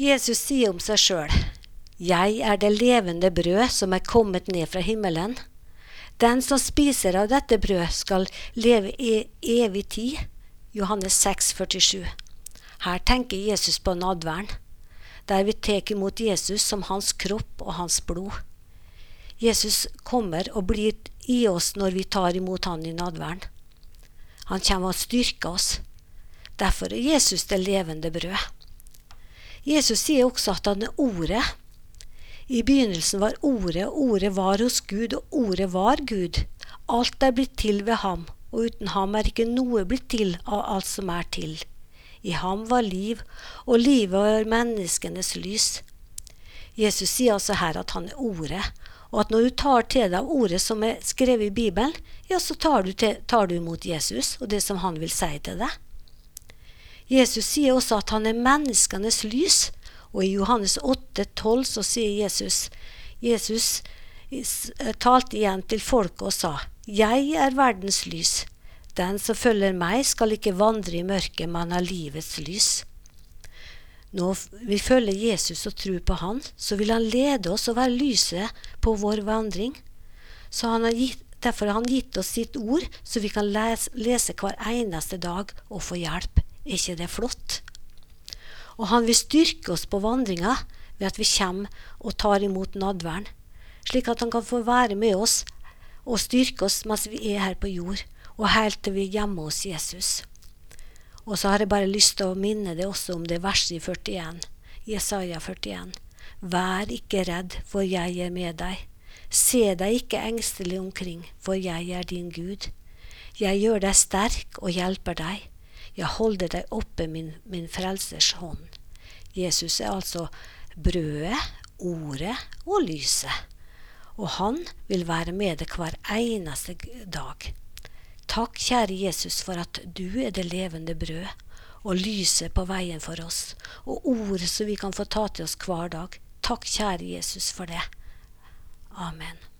Jesus sier om seg sjøl, Jeg er det levende brød som er kommet ned fra himmelen. Den som spiser av dette brød, skal leve i evig tid. Johannes 6, 47. Her tenker Jesus på nadværen, der vi tar imot Jesus som hans kropp og hans blod. Jesus kommer og blir i oss når vi tar imot han i nadværen. Han kommer og styrker oss. Derfor er Jesus det levende brød. Jesus sier også at han er Ordet. I begynnelsen var Ordet, og Ordet var hos Gud, og Ordet var Gud. Alt er blitt til ved ham, og uten ham er ikke noe blitt til av alt som er til. I ham var liv, og livet var menneskenes lys. Jesus sier altså her at han er Ordet, og at når du tar til deg ordet som er skrevet i Bibelen, ja, så tar du, til, tar du imot Jesus og det som han vil si til deg. Jesus sier også at han er menneskenes lys, og i Johannes 8, 12 så sier Jesus Jesus talte igjen til folket og sa, Jeg er verdens lys. Den som følger meg, skal ikke vandre i mørket, men har livets lys. Når vi følger Jesus og tror på Han, så vil Han lede oss og være lyset på vår vandring. Så han har gitt, Derfor har Han gitt oss sitt ord, så vi kan lese, lese hver eneste dag og få hjelp. Er ikke det flott? Og Han vil styrke oss på vandringa ved at vi kommer og tar imot nadværen, slik at Han kan få være med oss og styrke oss mens vi er her på jord, og helt til vi er hjemme hos Jesus. Og så har jeg bare lyst til å minne deg også om det verset i 41, Jesaja 41. Vær ikke redd, for jeg er med deg. Se deg ikke engstelig omkring, for jeg er din Gud. Jeg gjør deg sterk og hjelper deg. Jeg holder deg oppe min, min frelsers hånd. Jesus er altså brødet, ordet og lyset. Og han vil være med deg hver eneste dag. Takk, kjære Jesus, for at du er det levende brød og lyset på veien for oss, og ordet som vi kan få ta til oss hver dag. Takk, kjære Jesus, for det. Amen.